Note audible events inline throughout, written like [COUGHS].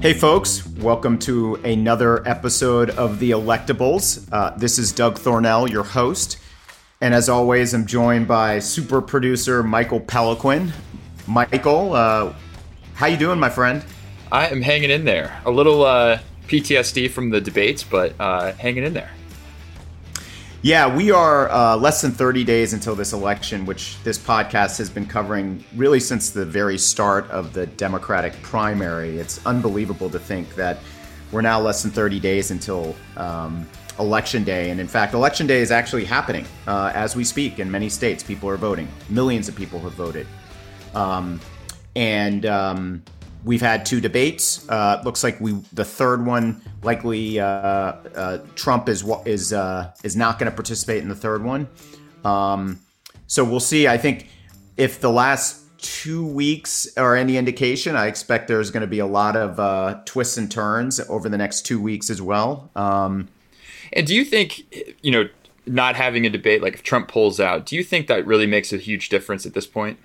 Hey, folks, welcome to another episode of The Electables. Uh, this is Doug Thornell, your host. And as always, I'm joined by super producer Michael Peliquin. Michael, uh, how you doing, my friend? I am hanging in there. A little uh, PTSD from the debates, but uh, hanging in there. Yeah, we are uh, less than 30 days until this election, which this podcast has been covering really since the very start of the Democratic primary. It's unbelievable to think that we're now less than 30 days until um, election day. And in fact, election day is actually happening uh, as we speak in many states. People are voting, millions of people have voted. Um, and um, We've had two debates. Uh, looks like we the third one likely uh, uh, Trump is is uh, is not going to participate in the third one. Um, so we'll see. I think if the last two weeks are any indication, I expect there's going to be a lot of uh, twists and turns over the next two weeks as well. Um, and do you think you know not having a debate like if Trump pulls out, do you think that really makes a huge difference at this point?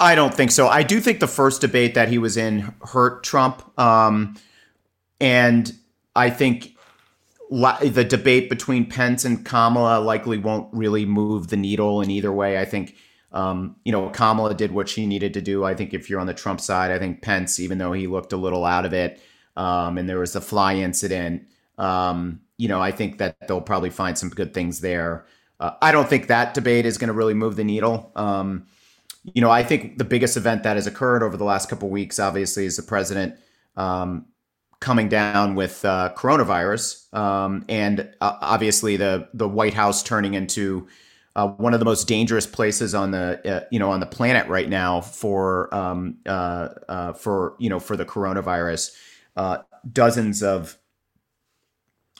I don't think so. I do think the first debate that he was in hurt Trump. Um, and I think the debate between Pence and Kamala likely won't really move the needle in either way. I think, um, you know, Kamala did what she needed to do. I think if you're on the Trump side, I think Pence, even though he looked a little out of it, um, and there was the fly incident, um, you know, I think that they'll probably find some good things there. Uh, I don't think that debate is going to really move the needle. You know, I think the biggest event that has occurred over the last couple weeks, obviously, is the president um, coming down with uh, coronavirus, um, and uh, obviously the the White House turning into uh, one of the most dangerous places on the uh, you know on the planet right now for um, uh, uh, for you know for the coronavirus. dozens of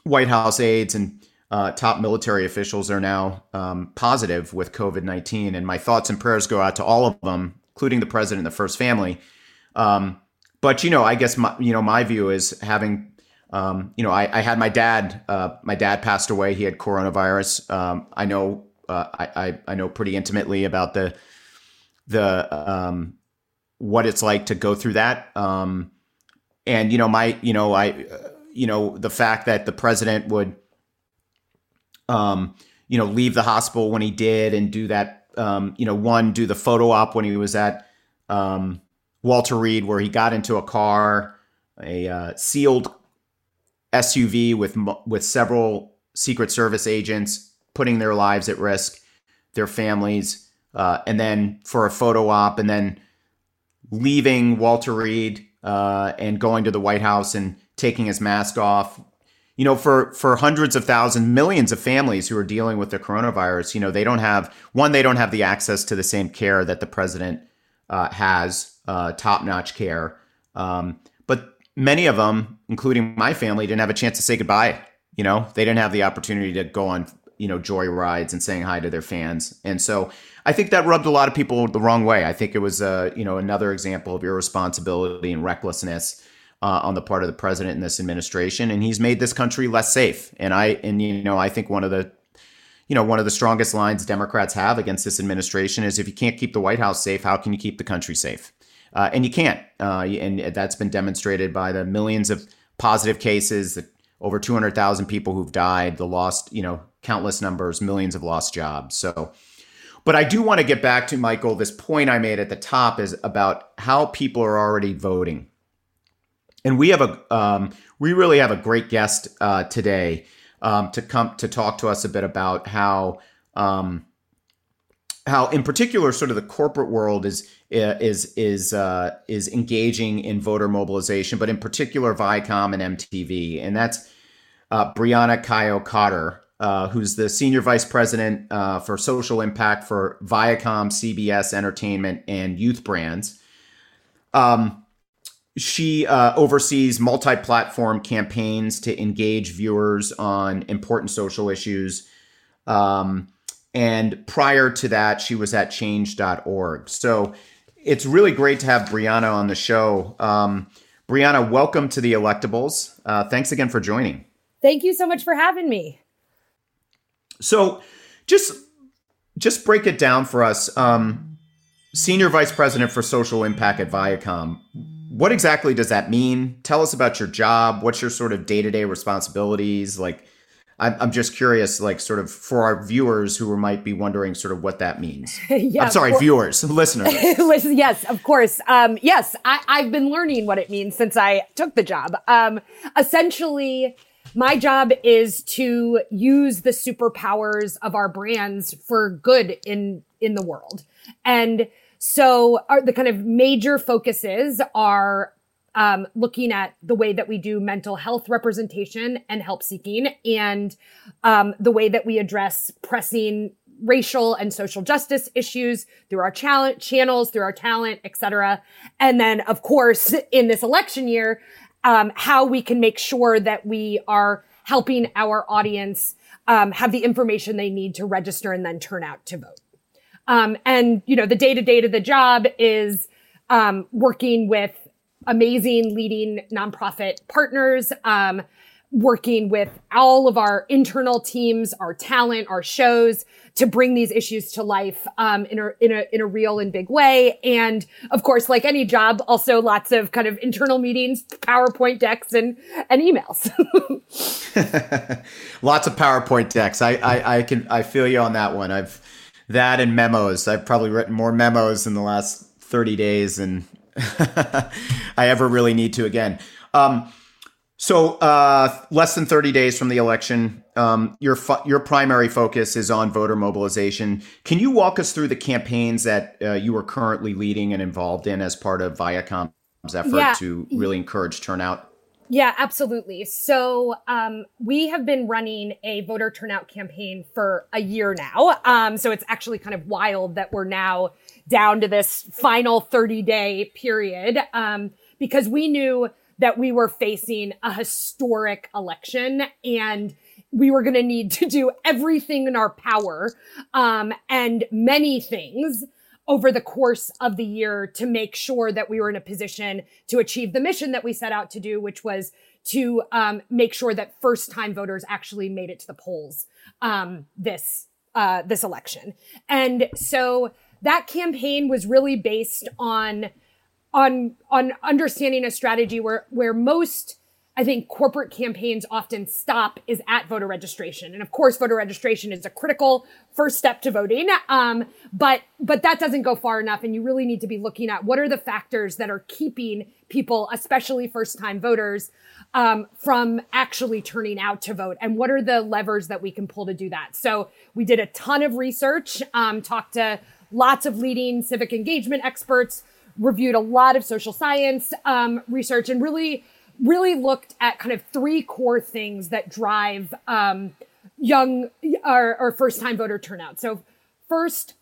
White House aides and uh, top military officials are now um, positive with COVID 19. And my thoughts and prayers go out to all of them, including the president and the first family. Um, but, you know, I guess, my, you know, my view is having, um, you know, I, I, had my dad, uh, my dad passed away. He had coronavirus. Um, I know, uh, I, I, know pretty intimately about the, the, um, what it's like to go through that. Um, and, you know, my, you know, I, uh, you know, the fact that the president would, um, you know, leave the hospital when he did and do that, um, you know, one, do the photo op when he was at um, Walter Reed, where he got into a car, a uh, sealed SUV with with several Secret Service agents, putting their lives at risk, their families, uh, and then for a photo op, and then leaving Walter Reed uh, and going to the White House and taking his mask off, you know, for for hundreds of thousands, millions of families who are dealing with the coronavirus, you know, they don't have one, they don't have the access to the same care that the president uh, has, uh, top notch care. Um, but many of them, including my family, didn't have a chance to say goodbye. You know, they didn't have the opportunity to go on, you know, joy rides and saying hi to their fans. And so I think that rubbed a lot of people the wrong way. I think it was, uh, you know, another example of irresponsibility and recklessness uh, on the part of the president in this administration, and he's made this country less safe. And I and you know I think one of the you know one of the strongest lines Democrats have against this administration is if you can't keep the White House safe, how can you keep the country safe? Uh, and you can't, uh, and that's been demonstrated by the millions of positive cases, the over 200,000 people who've died, the lost, you know, countless numbers, millions of lost jobs. So, but I do want to get back to Michael. This point I made at the top is about how people are already voting and we have a um, we really have a great guest uh, today um, to come to talk to us a bit about how um, how in particular sort of the corporate world is is is uh, is engaging in voter mobilization, but in particular Viacom and MTV, and that's uh, Brianna Cayo Cotter, uh, who's the senior vice president uh, for social impact for Viacom, CBS Entertainment, and Youth Brands. Um, she uh, oversees multi platform campaigns to engage viewers on important social issues. Um, and prior to that, she was at change.org. So it's really great to have Brianna on the show. Um, Brianna, welcome to the Electables. Uh, thanks again for joining. Thank you so much for having me. So just just break it down for us. Um, Senior Vice President for Social Impact at Viacom what exactly does that mean? Tell us about your job. What's your sort of day to day responsibilities? Like, I'm just curious, like, sort of for our viewers who might be wondering, sort of what that means. [LAUGHS] yeah, I'm sorry, viewers, [LAUGHS] listeners. [LAUGHS] yes, of course. Um, yes, I, have been learning what it means since I took the job. Um, essentially, my job is to use the superpowers of our brands for good in in the world, and so our, the kind of major focuses are um, looking at the way that we do mental health representation and help seeking and um, the way that we address pressing racial and social justice issues through our channels, through our talent, et cetera. And then, of course, in this election year, um, how we can make sure that we are helping our audience um, have the information they need to register and then turn out to vote. Um, and, you know, the day to day to the job is um, working with amazing leading nonprofit partners, um, working with all of our internal teams, our talent, our shows to bring these issues to life um, in, a, in, a, in a real and big way. And of course, like any job, also lots of kind of internal meetings, PowerPoint decks, and, and emails. [LAUGHS] [LAUGHS] lots of PowerPoint decks. I, I, I can I feel you on that one. I've that and memos. I've probably written more memos in the last 30 days than [LAUGHS] I ever really need to again. Um, so uh, less than 30 days from the election, um, your your primary focus is on voter mobilization. Can you walk us through the campaigns that uh, you are currently leading and involved in as part of Viacom's effort yeah. to really encourage turnout? Yeah, absolutely. So um, we have been running a voter turnout campaign for a year now. Um, so it's actually kind of wild that we're now down to this final 30 day period um, because we knew that we were facing a historic election and we were going to need to do everything in our power um, and many things over the course of the year to make sure that we were in a position to achieve the mission that we set out to do, which was to um, make sure that first time voters actually made it to the polls um, this uh, this election. And so that campaign was really based on on on understanding a strategy where where most I think corporate campaigns often stop is at voter registration. And of course, voter registration is a critical first step to voting. Um, but, but that doesn't go far enough. And you really need to be looking at what are the factors that are keeping people, especially first time voters, um, from actually turning out to vote. And what are the levers that we can pull to do that? So we did a ton of research, um, talked to lots of leading civic engagement experts, reviewed a lot of social science, um, research and really really looked at kind of three core things that drive um, young or, or first time voter turnout. So, first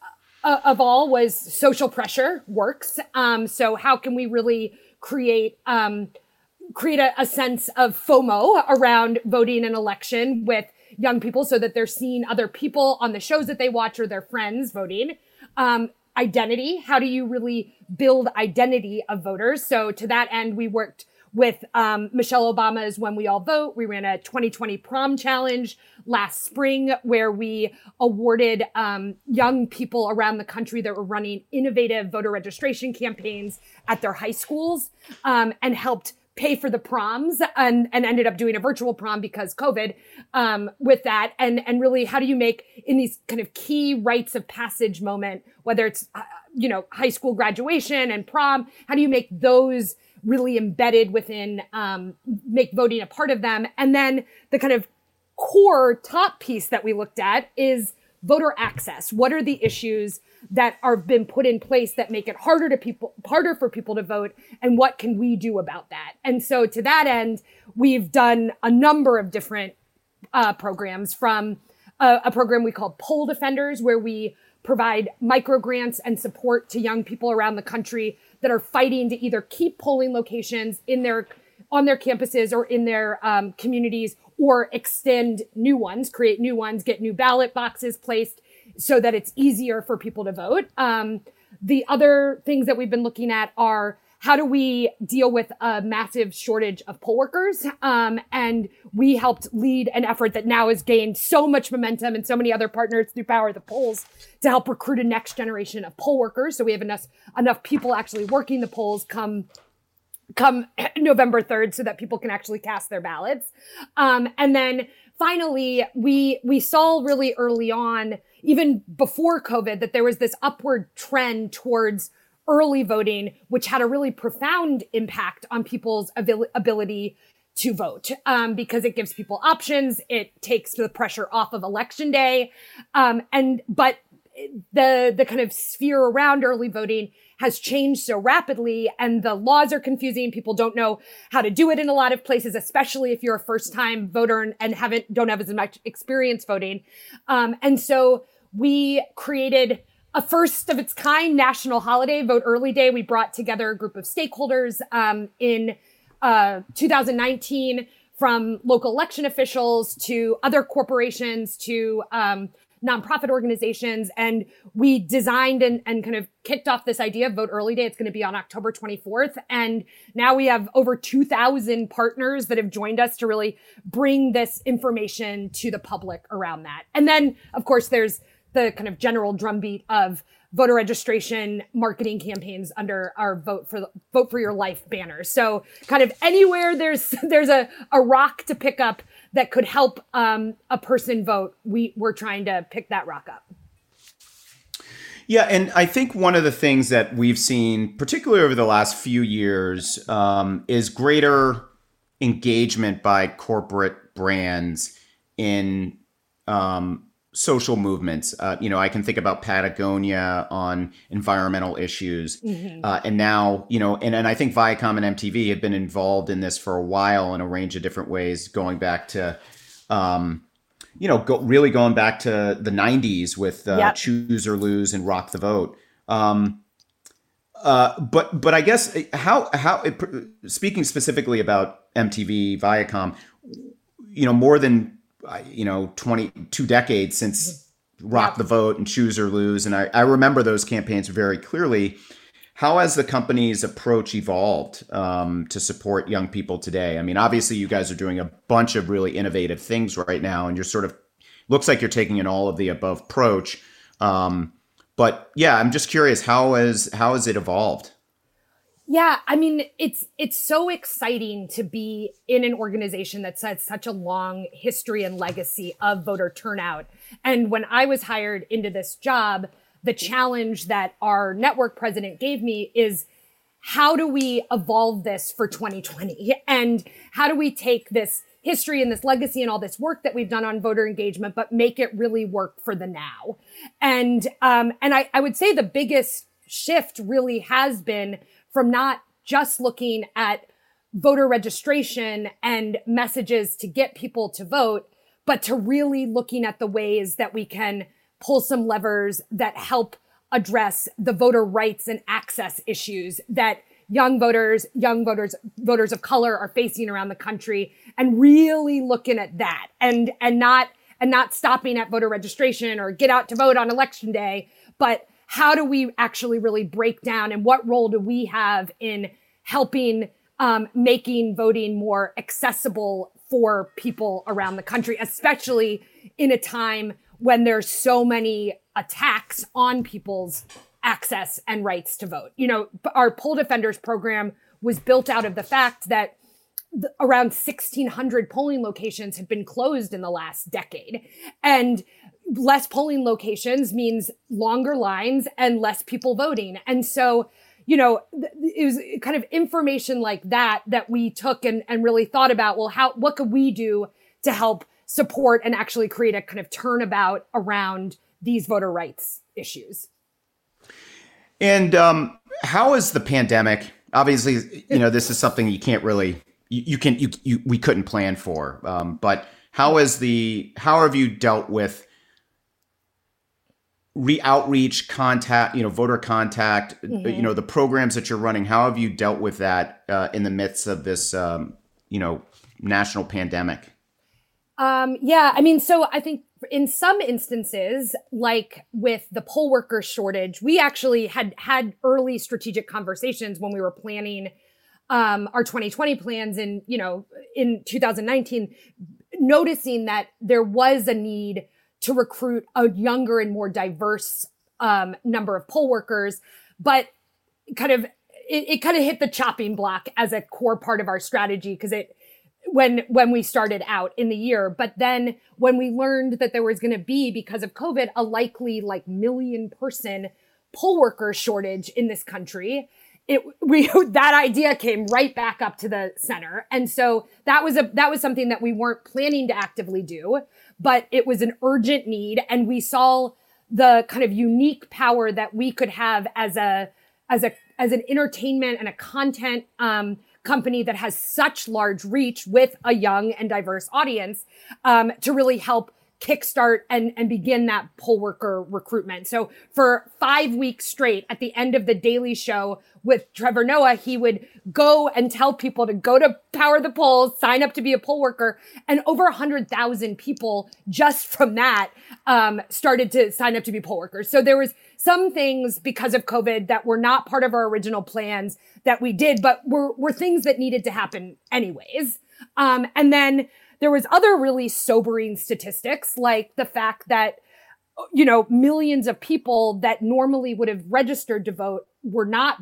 uh, of all was social pressure works. Um, so, how can we really create um, create a, a, sense of FOMO around voting an election with young people so that they're seeing other people on the shows that they watch or their friends voting? Um, identity. How do you really build identity of voters? So, to that end, we worked with um, Michelle Obama's When We All Vote. We ran a 2020 prom challenge last spring where we awarded um, young people around the country that were running innovative voter registration campaigns at their high schools um, and helped pay for the proms and, and ended up doing a virtual prom because COVID um, with that. And, and really, how do you make in these kind of key rites of passage moment, whether it's, uh, you know, high school graduation and prom, how do you make those really embedded within, um, make voting a part of them. And then the kind of core top piece that we looked at is voter access. What are the issues that are been put in place that make it harder to people, harder for people to vote? And what can we do about that? And so to that end, we've done a number of different uh, programs from a, a program we call Poll Defenders, where we provide micro grants and support to young people around the country that are fighting to either keep polling locations in their on their campuses or in their um, communities or extend new ones, create new ones, get new ballot boxes placed so that it's easier for people to vote. Um, the other things that we've been looking at are how do we deal with a massive shortage of poll workers? Um, and we helped lead an effort that now has gained so much momentum and so many other partners through Power the Polls to help recruit a next generation of poll workers. So we have enough enough people actually working the polls come come [CLEARS THROAT] November 3rd so that people can actually cast their ballots. Um, and then finally, we, we saw really early on, even before COVID, that there was this upward trend towards early voting, which had a really profound impact on people's abil- ability to vote um, because it gives people options. It takes the pressure off of election day. Um, and, but the, the kind of sphere around early voting has changed so rapidly and the laws are confusing. People don't know how to do it in a lot of places, especially if you're a first time voter and haven't, don't have as much experience voting. Um, and so we created a first of its kind national holiday, Vote Early Day. We brought together a group of stakeholders um, in uh, 2019 from local election officials to other corporations to um, nonprofit organizations. And we designed and, and kind of kicked off this idea of Vote Early Day. It's going to be on October 24th. And now we have over 2,000 partners that have joined us to really bring this information to the public around that. And then, of course, there's the kind of general drumbeat of voter registration marketing campaigns under our vote for vote for your life banner. So kind of anywhere there's [LAUGHS] there's a, a rock to pick up that could help um, a person vote, we we're trying to pick that rock up. Yeah, and I think one of the things that we've seen, particularly over the last few years, um, is greater engagement by corporate brands in um, social movements. Uh, you know, I can think about Patagonia on environmental issues, mm-hmm. uh, and now you know, and and I think Viacom and MTV have been involved in this for a while in a range of different ways, going back to. Um, you know, go, really going back to the '90s with uh, yep. "Choose or Lose" and "Rock the Vote." Um, uh, but but I guess uh, how how it, speaking specifically about MTV Viacom, you know, more than you know, 20, two decades since Rock the Vote and Choose or Lose. And I, I remember those campaigns very clearly. How has the company's approach evolved um, to support young people today? I mean, obviously, you guys are doing a bunch of really innovative things right now, and you're sort of looks like you're taking an all of the above approach. Um, but yeah, I'm just curious how has how has it evolved? Yeah, I mean, it's it's so exciting to be in an organization that's had such a long history and legacy of voter turnout. And when I was hired into this job, the challenge that our network president gave me is how do we evolve this for 2020? And how do we take this history and this legacy and all this work that we've done on voter engagement, but make it really work for the now? And um, and I, I would say the biggest shift really has been from not just looking at voter registration and messages to get people to vote, but to really looking at the ways that we can pull some levers that help address the voter rights and access issues that young voters, young voters, voters of color are facing around the country and really looking at that and, and not, and not stopping at voter registration or get out to vote on election day, but how do we actually really break down and what role do we have in helping um, making voting more accessible for people around the country, especially in a time when there's so many attacks on people's access and rights to vote. You know, our poll defenders program was built out of the fact that around 1600 polling locations have been closed in the last decade. And less polling locations means longer lines and less people voting. And so, you know, it was kind of information like that that we took and, and really thought about, well, how, what could we do to help support and actually create a kind of turnabout around these voter rights issues? And um, how is the pandemic? Obviously, you know, this is something you can't really, you, you can, you, you, we couldn't plan for. Um, but how is the, how have you dealt with re outreach contact you know voter contact mm-hmm. you know the programs that you're running how have you dealt with that uh, in the midst of this um, you know national pandemic um, yeah i mean so i think in some instances like with the poll worker shortage we actually had had early strategic conversations when we were planning um, our 2020 plans in you know in 2019 noticing that there was a need to recruit a younger and more diverse um, number of poll workers. But kind of it, it kind of hit the chopping block as a core part of our strategy because it when when we started out in the year but then when we learned that there was going to be because of covid a likely like million person poll worker shortage in this country it [LAUGHS] we that idea came right back up to the center. And so that was a that was something that we weren't planning to actively do but it was an urgent need. And we saw the kind of unique power that we could have as a as a as an entertainment and a content um, company that has such large reach with a young and diverse audience um, to really help kickstart and, and begin that poll worker recruitment. So for five weeks straight at the end of the daily show with Trevor Noah, he would go and tell people to go to power the polls, sign up to be a poll worker. And over a hundred thousand people just from that, um, started to sign up to be poll workers. So there was some things because of COVID that were not part of our original plans that we did, but were, were things that needed to happen anyways. Um, and then there was other really sobering statistics, like the fact that, you know, millions of people that normally would have registered to vote were not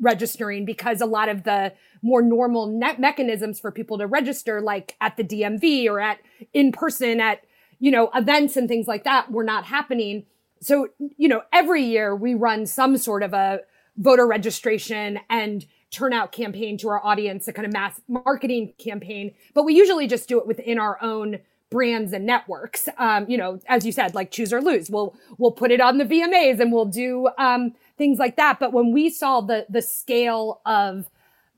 registering because a lot of the more normal net mechanisms for people to register, like at the DMV or at in person at, you know, events and things like that were not happening. So, you know, every year we run some sort of a voter registration and turnout campaign to our audience, a kind of mass marketing campaign, but we usually just do it within our own brands and networks. Um, you know, as you said, like choose or lose. We'll we'll put it on the VMAs and we'll do um, things like that. But when we saw the the scale of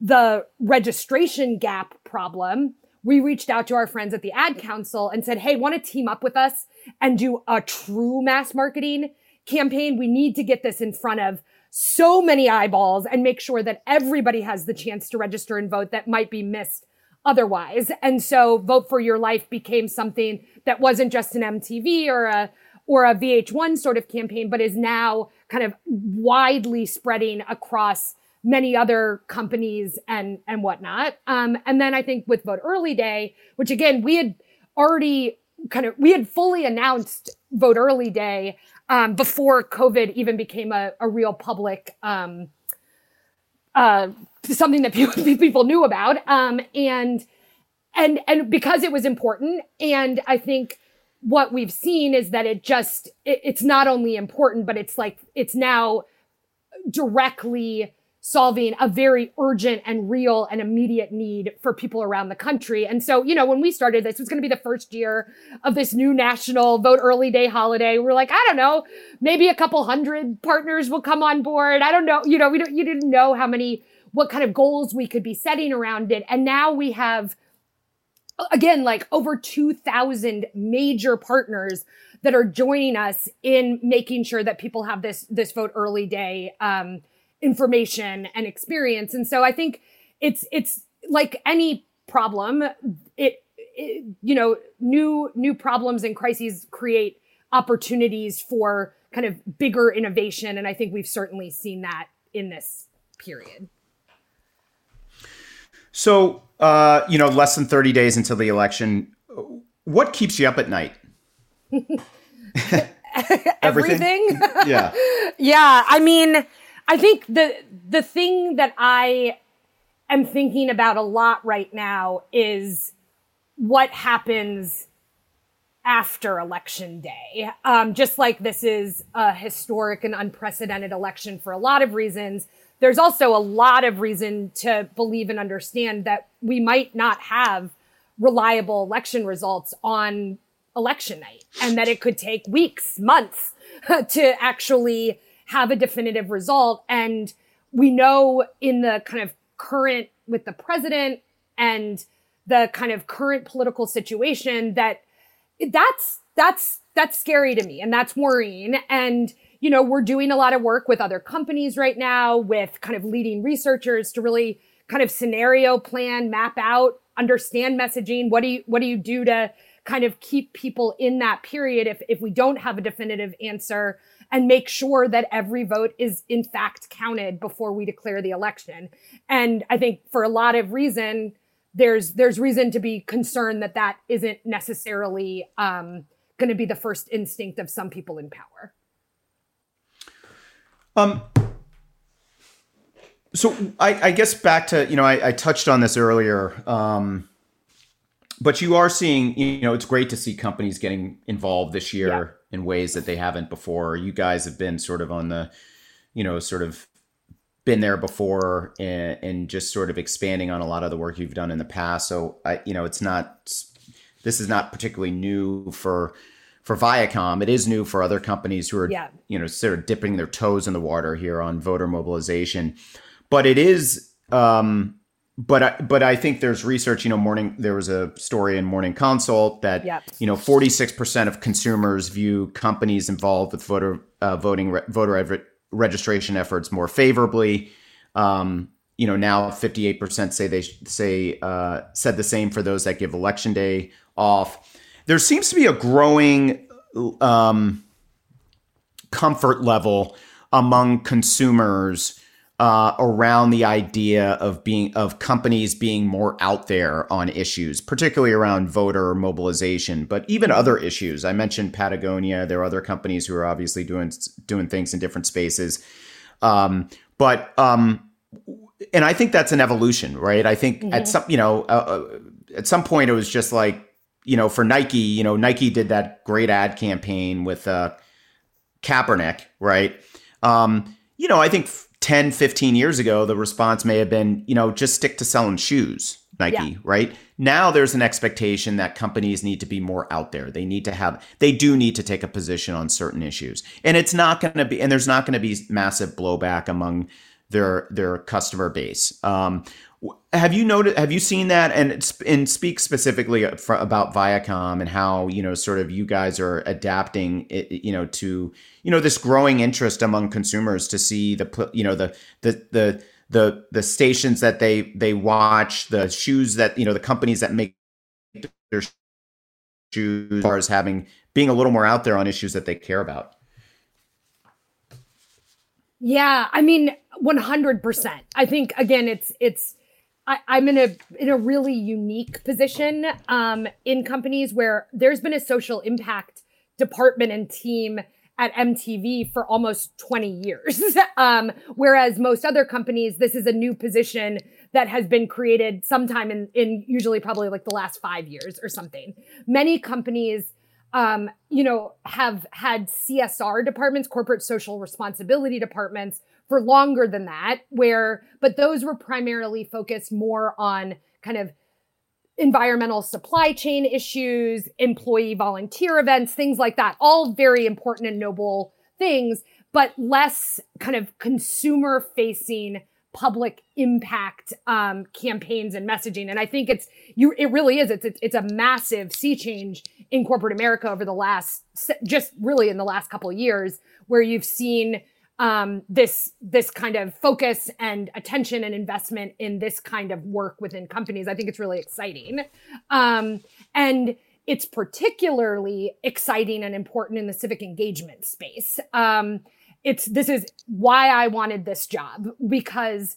the registration gap problem, we reached out to our friends at the Ad Council and said, "Hey, want to team up with us and do a true mass marketing campaign? We need to get this in front of so many eyeballs and make sure that everybody has the chance to register and vote that might be missed otherwise. And so Vote for Your Life became something that wasn't just an MTV or a or a VH1 sort of campaign, but is now kind of widely spreading across many other companies and and whatnot. Um, and then I think with Vote Early Day, which again we had already kind of we had fully announced Vote Early Day um, before COVID even became a, a real public um, uh, something that [LAUGHS] people, people knew about. Um, and and and because it was important, and I think what we've seen is that it just it, it's not only important, but it's like it's now directly solving a very urgent and real and immediate need for people around the country. And so, you know, when we started this, it was going to be the first year of this new national vote early day holiday. We're like, I don't know, maybe a couple hundred partners will come on board. I don't know. You know, we don't, you didn't know how many, what kind of goals we could be setting around it. And now we have, again, like over 2000 major partners that are joining us in making sure that people have this, this vote early day, um, information and experience. And so I think it's it's like any problem, it, it you know, new new problems and crises create opportunities for kind of bigger innovation and I think we've certainly seen that in this period. So, uh, you know, less than 30 days until the election, what keeps you up at night? [LAUGHS] [LAUGHS] Everything? yeah. [LAUGHS] yeah. I mean, I think the the thing that I am thinking about a lot right now is what happens after election day. Um, just like this is a historic and unprecedented election for a lot of reasons, there's also a lot of reason to believe and understand that we might not have reliable election results on election night and that it could take weeks, months [LAUGHS] to actually have a definitive result. And we know in the kind of current with the president and the kind of current political situation that that's that's that's scary to me and that's worrying. And you know we're doing a lot of work with other companies right now with kind of leading researchers to really kind of scenario plan map out understand messaging. What do you what do you do to kind of keep people in that period if if we don't have a definitive answer and make sure that every vote is in fact counted before we declare the election. And I think for a lot of reason, there's there's reason to be concerned that that isn't necessarily um, going to be the first instinct of some people in power. Um, So I, I, guess back to you know I, I touched on this earlier, um, but you are seeing you know it's great to see companies getting involved this year. In ways that they haven't before. You guys have been sort of on the you know sort of been there before and, and just sort of expanding on a lot of the work you've done in the past. So I you know it's not this is not particularly new for for Viacom. It is new for other companies who are, yeah. you know, sort of dipping their toes in the water here on voter mobilization. But it is, um, but I, but I think there's research. You know, morning there was a story in Morning Consult that yep. you know 46 percent of consumers view companies involved with voter uh, voting re- voter ev- registration efforts more favorably. Um, you know, now 58% say they say uh, said the same for those that give election day off there seems to be a growing um, comfort level among consumers uh, around the idea of being of companies being more out there on issues, particularly around voter mobilization, but even other issues. I mentioned Patagonia. There are other companies who are obviously doing doing things in different spaces, um, but um, and I think that's an evolution, right? I think mm-hmm. at some you know uh, uh, at some point it was just like you know, for Nike, you know, Nike did that great ad campaign with uh, Kaepernick, right? Um, you know, I think 10, 15 years ago, the response may have been, you know, just stick to selling shoes, Nike, yeah. right? Now there's an expectation that companies need to be more out there. They need to have, they do need to take a position on certain issues. And it's not going to be, and there's not going to be massive blowback among their their customer base. Um, have you noted? Have you seen that? And and speak specifically about Viacom and how you know sort of you guys are adapting, it, you know, to you know this growing interest among consumers to see the you know the the the the the stations that they they watch, the shoes that you know the companies that make their shoes, as having being a little more out there on issues that they care about. Yeah, I mean, 100%. I think again it's it's I, am in a in a really unique position um, in companies where there's been a social impact department and team at MTV for almost 20 years. [LAUGHS] um, whereas most other companies, this is a new position that has been created sometime in, in usually probably like the last five years or something. Many companies, um, you know, have had CSR departments, corporate social responsibility departments, for longer than that, where, but those were primarily focused more on kind of environmental supply chain issues, employee volunteer events, things like that. All very important and noble things, but less kind of consumer facing public impact um, campaigns and messaging. And I think it's you. It really is. It's, it's a massive sea change in corporate America over the last just really in the last couple years, where you've seen um, this this kind of focus and attention and investment in this kind of work within companies. I think it's really exciting, um, and it's particularly exciting and important in the civic engagement space. Um, it's this is why I wanted this job because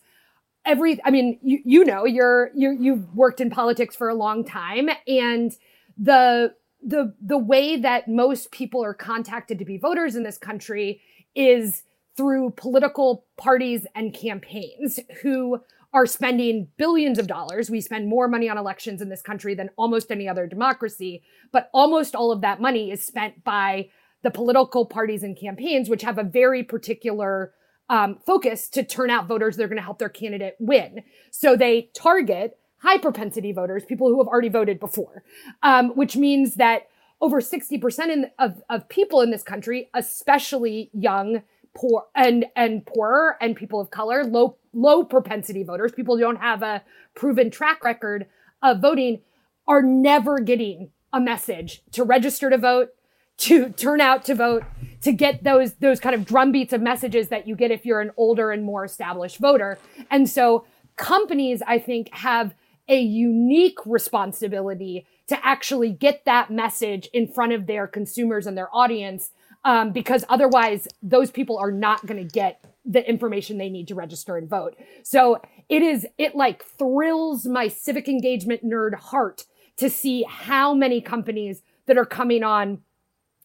every I mean you you know you're you you've worked in politics for a long time and the the the way that most people are contacted to be voters in this country is through political parties and campaigns who are spending billions of dollars. We spend more money on elections in this country than almost any other democracy, but almost all of that money is spent by the political parties and campaigns, which have a very particular um, focus to turn out voters they're going to help their candidate win. So they target high propensity voters, people who have already voted before, um, which means that over 60% in, of, of people in this country, especially young poor and and poorer and people of color, low low propensity voters, people who don't have a proven track record of voting, are never getting a message to register to vote, to turn out to vote, to get those those kind of drumbeats of messages that you get if you're an older and more established voter. And so companies, I think, have a unique responsibility to actually get that message in front of their consumers and their audience um, because otherwise those people are not going to get the information they need to register and vote. So it is, it like thrills my civic engagement nerd heart to see how many companies that are coming on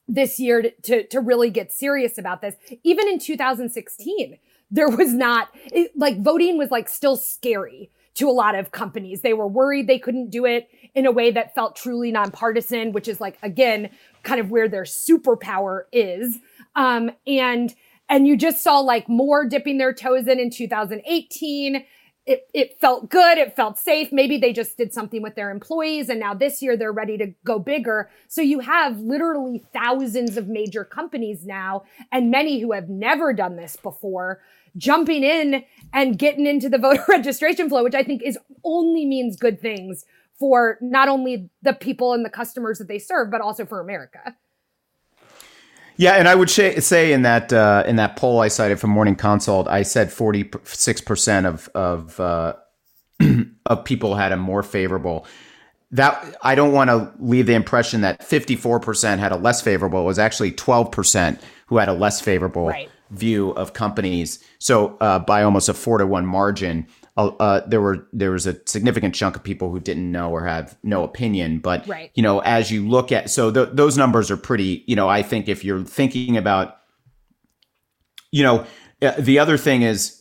this year to, to, to really get serious about this. Even in 2016, there was not it, like voting was like still scary to a lot of companies. They were worried they couldn't do it in a way that felt truly nonpartisan, which is like, again, kind of where their superpower is. Um, and, and you just saw like more dipping their toes in in 2018. It, it felt good. It felt safe. Maybe they just did something with their employees. And now this year they're ready to go bigger. So you have literally thousands of major companies now and many who have never done this before jumping in and getting into the [LAUGHS] voter registration flow, which I think is only means good things for not only the people and the customers that they serve, but also for America. Yeah, and I would say in that uh, in that poll I cited from Morning Consult, I said forty six percent of of uh, [CLEARS THROAT] of people had a more favorable. That I don't want to leave the impression that fifty four percent had a less favorable. It was actually twelve percent who had a less favorable right. View of companies. So uh, by almost a four to one margin, uh, there were there was a significant chunk of people who didn't know or have no opinion. But right. you know, as you look at so th- those numbers are pretty. You know, I think if you're thinking about, you know, uh, the other thing is.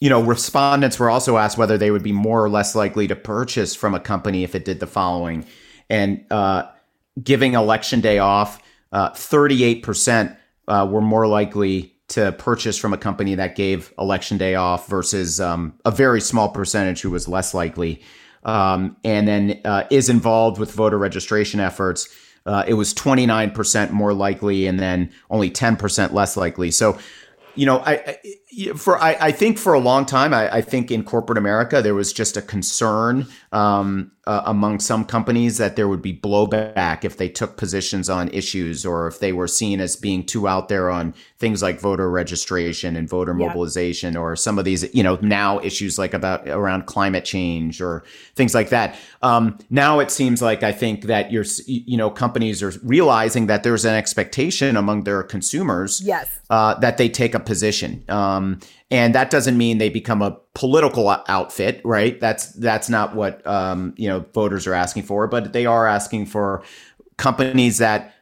You know, respondents were also asked whether they would be more or less likely to purchase from a company if it did the following, and uh, giving election day off. Uh, thirty-eight percent uh, were more likely to purchase from a company that gave election day off versus um, a very small percentage who was less likely, um, and then uh, is involved with voter registration efforts. Uh, it was 29% more likely, and then only 10% less likely. So you know, I, I for I, I, think for a long time, I, I, think in corporate America there was just a concern um, uh, among some companies that there would be blowback if they took positions on issues or if they were seen as being too out there on things like voter registration and voter yeah. mobilization or some of these, you know, now issues like about around climate change or things like that. Um, now it seems like I think that you're, you know, companies are realizing that there's an expectation among their consumers, yes, uh, that they take a position. Um, and that doesn't mean they become a political outfit, right? That's that's not what um, you know voters are asking for, but they are asking for companies that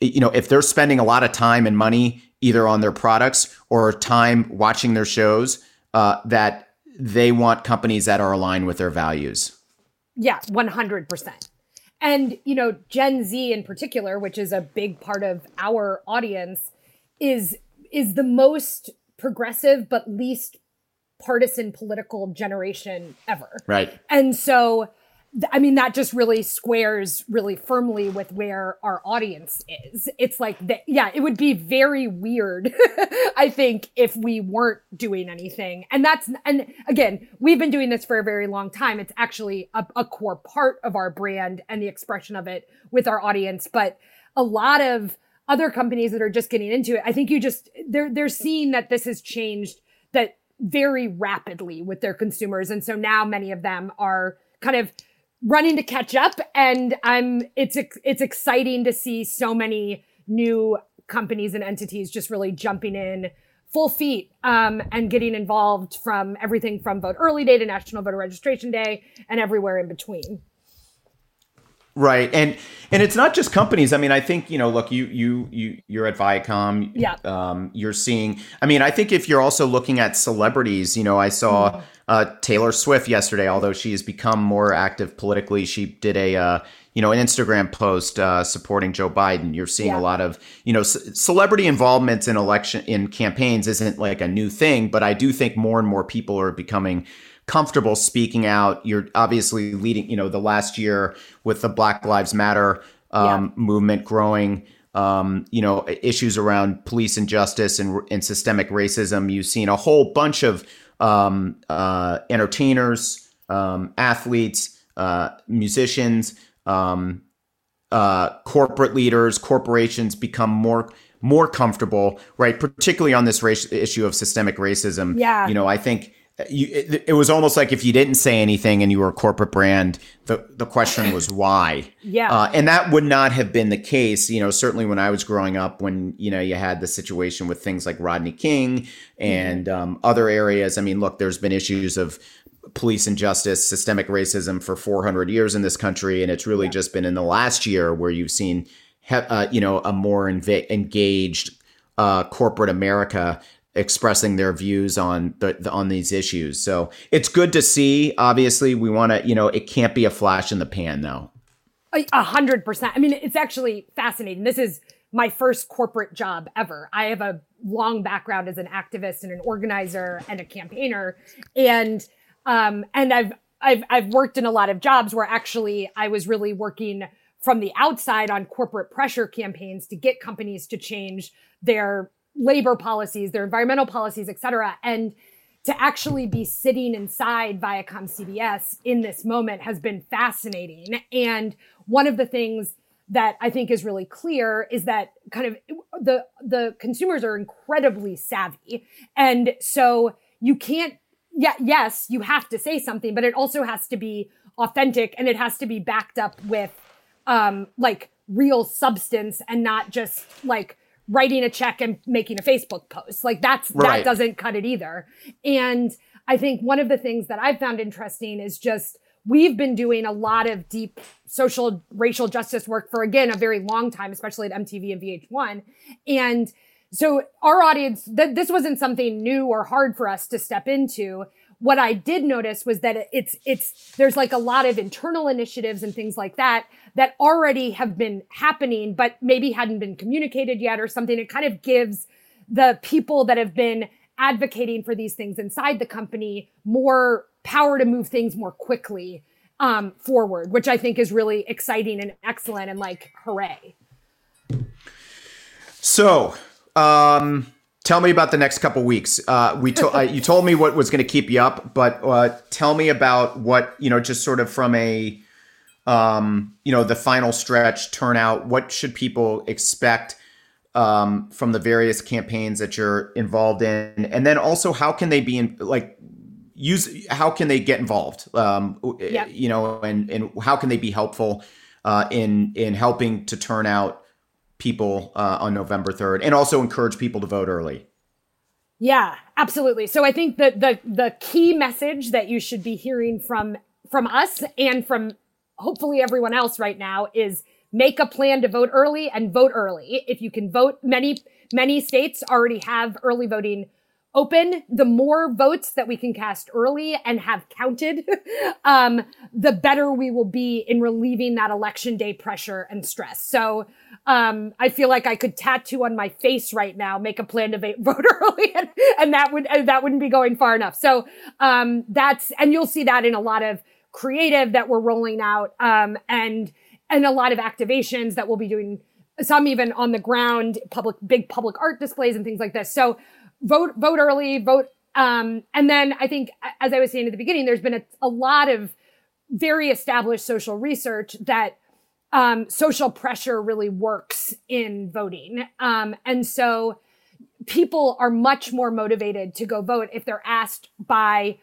you know if they're spending a lot of time and money either on their products or time watching their shows, uh, that they want companies that are aligned with their values. Yeah, one hundred percent. And you know, Gen Z in particular, which is a big part of our audience, is is the most progressive but least partisan political generation ever. Right. And so I mean that just really squares really firmly with where our audience is. It's like that yeah, it would be very weird [LAUGHS] I think if we weren't doing anything. And that's and again, we've been doing this for a very long time. It's actually a, a core part of our brand and the expression of it with our audience, but a lot of other companies that are just getting into it, I think you just they're they're seeing that this has changed that very rapidly with their consumers, and so now many of them are kind of running to catch up. And I'm it's it's exciting to see so many new companies and entities just really jumping in full feet um, and getting involved from everything from vote early day to national voter registration day and everywhere in between. Right, and and it's not just companies. I mean, I think you know, look, you you you you're at Viacom. Yeah. Um, you're seeing. I mean, I think if you're also looking at celebrities, you know, I saw mm-hmm. Uh, Taylor Swift yesterday. Although she has become more active politically, she did a uh, you know an Instagram post uh, supporting Joe Biden. You're seeing yeah. a lot of you know c- celebrity involvements in election in campaigns isn't like a new thing, but I do think more and more people are becoming comfortable speaking out. You're obviously leading, you know, the last year with the Black Lives Matter um, yeah. movement growing. Um, you know, issues around police injustice and, and systemic racism. You've seen a whole bunch of um, uh, entertainers, um, athletes, uh, musicians, um, uh, corporate leaders, corporations become more more comfortable, right? Particularly on this race issue of systemic racism. Yeah. You know, I think you, it, it, was almost like if you didn't say anything and you were a corporate brand, the, the question was why. Yeah. Uh, and that would not have been the case, you know, certainly when I was growing up, when, you know, you had the situation with things like Rodney King and mm-hmm. um, other areas. I mean, look, there's been issues of police injustice, systemic racism for 400 years in this country. And it's really yeah. just been in the last year where you've seen uh, you know, a more engaged uh, corporate America expressing their views on the, the, on these issues. So it's good to see. Obviously, we want to, you know, it can't be a flash in the pan, though. A hundred percent. I mean, it's actually fascinating. This is my first corporate job ever. I have a long background as an activist and an organizer and a campaigner, and um, and I've I've I've worked in a lot of jobs where actually I was really working from the outside on corporate pressure campaigns to get companies to change their labor policies, their environmental policies, et cetera. And to actually be sitting inside Viacom CBS in this moment has been fascinating. And one of the things that I think is really clear is that kind of the the consumers are incredibly savvy. And so you can't yeah, yes, you have to say something, but it also has to be authentic and it has to be backed up with um like real substance and not just like writing a check and making a Facebook post. Like that's right. that doesn't cut it either. And I think one of the things that I've found interesting is just we've been doing a lot of deep social racial justice work for again a very long time, especially at MTV and VH1. And so our audience, that this wasn't something new or hard for us to step into. What I did notice was that it's, it's, there's like a lot of internal initiatives and things like that that already have been happening, but maybe hadn't been communicated yet or something. It kind of gives the people that have been advocating for these things inside the company more power to move things more quickly um, forward, which I think is really exciting and excellent and like hooray. So, um, tell me about the next couple weeks. Uh, we to- uh, you told me what was going to keep you up, but uh, tell me about what you know, just sort of from a um, you know, the final stretch turnout? What should people expect um, from the various campaigns that you're involved in? And then also, how can they be in like use? How can they get involved? Um, yep. You know, and and how can they be helpful uh, in in helping to turn out people uh, on November third, and also encourage people to vote early? Yeah, absolutely. So I think that the the key message that you should be hearing from from us and from hopefully everyone else right now is make a plan to vote early and vote early. If you can vote, many, many states already have early voting open. The more votes that we can cast early and have counted, [LAUGHS] um, the better we will be in relieving that election day pressure and stress. So, um, I feel like I could tattoo on my face right now, make a plan to [LAUGHS] vote early, and, and that would that wouldn't be going far enough. So um, that's and you'll see that in a lot of creative that we're rolling out, um, and and a lot of activations that we'll be doing. Some even on the ground, public big public art displays and things like this. So vote vote early, vote. Um, and then I think, as I was saying at the beginning, there's been a, a lot of very established social research that um, social pressure really works in voting. Um, and so people are much more motivated to go vote if they're asked by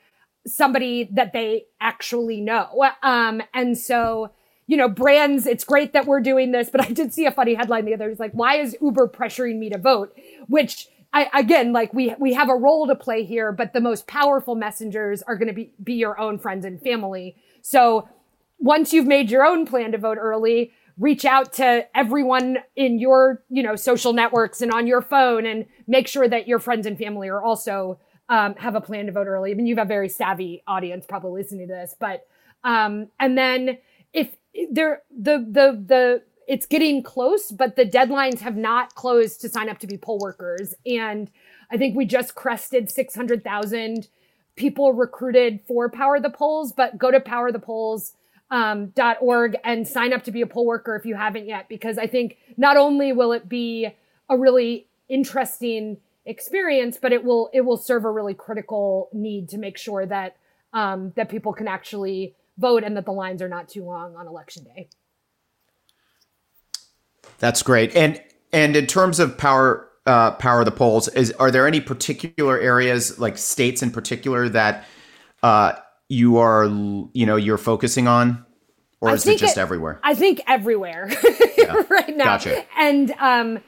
somebody that they actually know. Um, and so, you know, brands, it's great that we're doing this, but I did see a funny headline the other day. It's like, why is Uber pressuring me to vote? Which I, again, like we, we have a role to play here, but the most powerful messengers are going to be, be your own friends and family. So once you've made your own plan to vote early, reach out to everyone in your, you know, social networks and on your phone and make sure that your friends and family are also um, have a plan to vote early. I mean, you have a very savvy audience probably listening to this, but um, and then if there the the the it's getting close, but the deadlines have not closed to sign up to be poll workers, and I think we just crested six hundred thousand people recruited for Power the Polls. But go to powerthepolls. Um, and sign up to be a poll worker if you haven't yet, because I think not only will it be a really interesting experience, but it will it will serve a really critical need to make sure that um, that people can actually vote and that the lines are not too long on election day. That's great. And and in terms of power uh, power of the polls, is are there any particular areas like states in particular that uh, you are you know you're focusing on? Or is it just it, everywhere? I think everywhere [LAUGHS] yeah. right now. Gotcha. And um,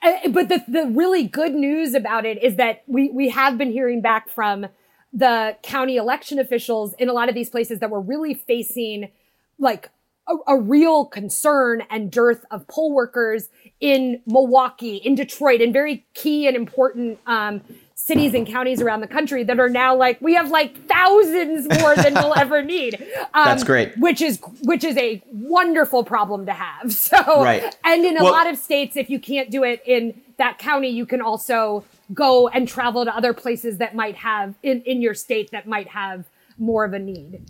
uh, but the, the really good news about it is that we, we have been hearing back from the county election officials in a lot of these places that were really facing like a, a, real concern and dearth of poll workers in Milwaukee, in Detroit, in very key and important um, cities and counties around the country that are now like we have like thousands more than we'll [LAUGHS] ever need. Um, That's great. Which is which is a wonderful problem to have. [LAUGHS] So right. and in a well, lot of states, if you can't do it in that county, you can also go and travel to other places that might have in, in your state that might have more of a need.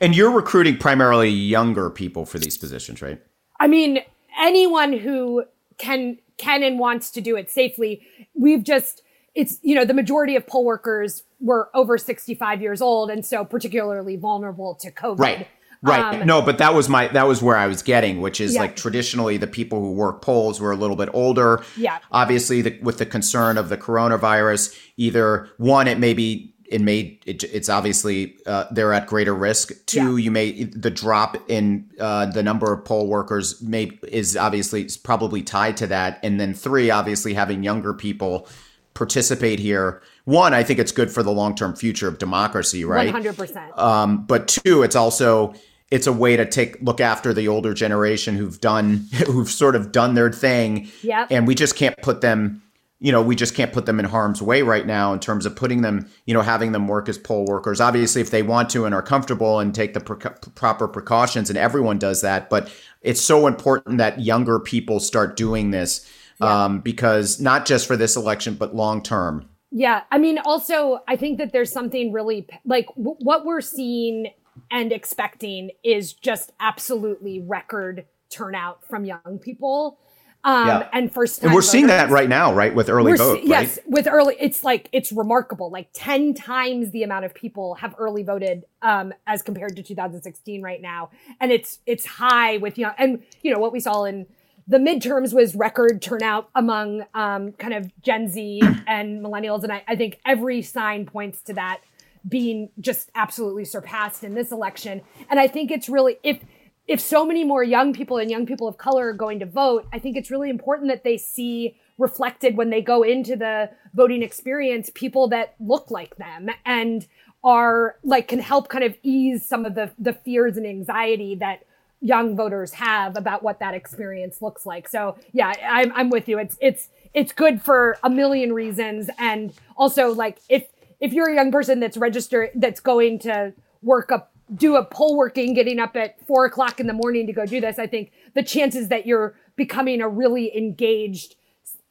And you're recruiting primarily younger people for these positions, right? I mean, anyone who can can and wants to do it safely. We've just it's you know the majority of poll workers were over 65 years old and so particularly vulnerable to covid right right um, no but that was my that was where i was getting which is yeah. like traditionally the people who work polls were a little bit older yeah obviously the, with the concern of the coronavirus either one it may be it may it, it's obviously uh, they're at greater risk. Two, yeah. you may the drop in uh, the number of poll workers may is obviously probably tied to that. And then three, obviously having younger people participate here. One, I think it's good for the long term future of democracy, right? One hundred percent. Um, but two, it's also it's a way to take look after the older generation who've done [LAUGHS] who've sort of done their thing. Yeah. And we just can't put them you know, we just can't put them in harm's way right now in terms of putting them, you know, having them work as poll workers. Obviously, if they want to and are comfortable and take the pre- proper precautions, and everyone does that, but it's so important that younger people start doing this yeah. um, because not just for this election, but long term. Yeah. I mean, also, I think that there's something really like w- what we're seeing and expecting is just absolutely record turnout from young people um, yeah. and first and we're voters. seeing that right now right with early we're vote se- yes with early it's like it's remarkable like 10 times the amount of people have early voted um, as compared to 2016 right now and it's it's high with young and you know what we saw in the midterms was record turnout among um, kind of gen z [COUGHS] and millennials and I, I think every sign points to that being just absolutely surpassed in this election and i think it's really if if so many more young people and young people of color are going to vote, I think it's really important that they see reflected when they go into the voting experience people that look like them and are like can help kind of ease some of the the fears and anxiety that young voters have about what that experience looks like. So yeah, I'm I'm with you. It's it's it's good for a million reasons, and also like if if you're a young person that's registered that's going to work up do a poll working, getting up at four o'clock in the morning to go do this, I think the chances that you're becoming a really engaged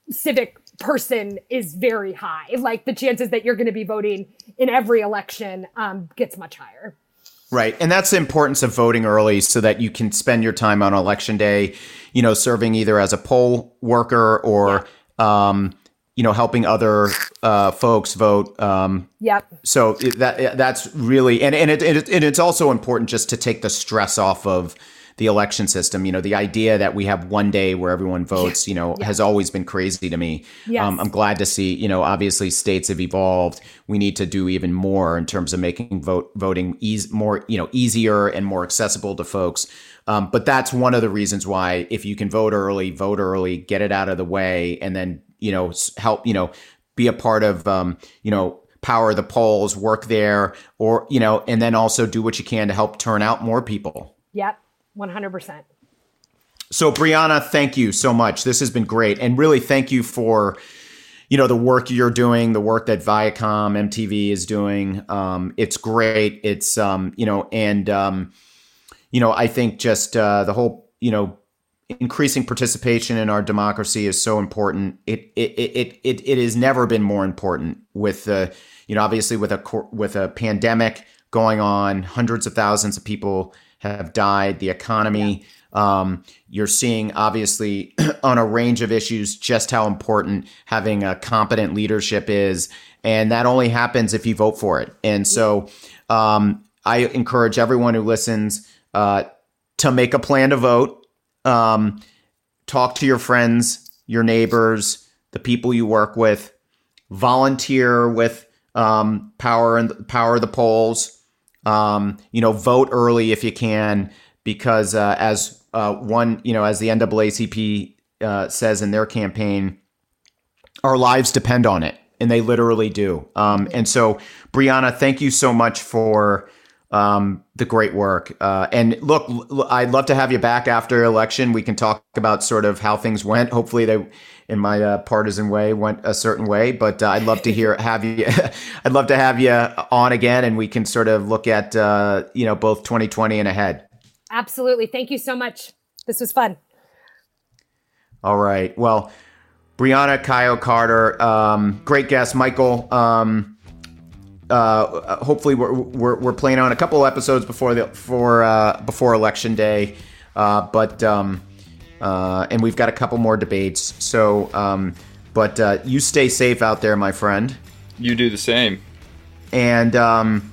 civic person is very high. Like the chances that you're going to be voting in every election um, gets much higher. Right. And that's the importance of voting early so that you can spend your time on election day, you know, serving either as a poll worker or, yeah. um, you know, helping other uh, folks vote. Um, yep. So that that's really and and it, it and it's also important just to take the stress off of the election system. You know, the idea that we have one day where everyone votes, you know, has always been crazy to me. Yes. Um, I'm glad to see, you know, obviously states have evolved. We need to do even more in terms of making vote voting easy, more, you know, easier and more accessible to folks. Um, but that's one of the reasons why if you can vote early, vote early, get it out of the way, and then you know help you know be a part of um, you know power the polls, work there, or you know, and then also do what you can to help turn out more people. Yep, one hundred percent. So, Brianna, thank you so much. This has been great, and really thank you for you know the work you're doing, the work that Viacom MTV is doing. Um, it's great. It's um, you know, and um, you know, I think just uh, the whole you know increasing participation in our democracy is so important. It it it it it has never been more important with the you know obviously with a with a pandemic going on, hundreds of thousands of people have died. The economy. Yeah. Um, you're seeing obviously [CLEARS THROAT] on a range of issues just how important having a competent leadership is, and that only happens if you vote for it. And so, um, I encourage everyone who listens uh, to make a plan to vote um, talk to your friends, your neighbors, the people you work with, volunteer with um, power and power the polls. Um, you know, vote early if you can, because uh, as uh, one, you know, as the NAACP uh, says in their campaign, our lives depend on it, and they literally do. Um, and so, Brianna, thank you so much for um, the great work. Uh, and look, l- I'd love to have you back after election. We can talk about sort of how things went. Hopefully, they, in my uh, partisan way, went a certain way. But uh, I'd love to hear have you. [LAUGHS] I'd love to have you on again, and we can sort of look at uh, you know both 2020 and ahead. Absolutely. Thank you so much. This was fun. All right. Well, Brianna Cayo Cotter, um, great guest, Michael. Um, uh, hopefully, we're, we're, we're playing on a couple episodes before the for uh, before election day, uh, but um, uh, and we've got a couple more debates. So, um, but uh, you stay safe out there, my friend. You do the same. And um,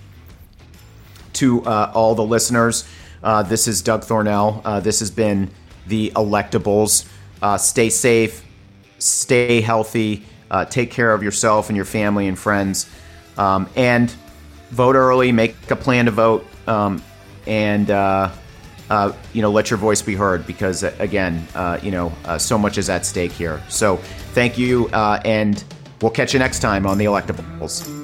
to uh, all the listeners, uh, this is Doug Thornell. Uh, this has been the Electables. Uh, stay safe, stay healthy, uh, take care of yourself and your family and friends, um, and vote early. Make a plan to vote, um, and uh, uh, you know let your voice be heard because uh, again, uh, you know uh, so much is at stake here. So thank you, uh, and we'll catch you next time on the Electables.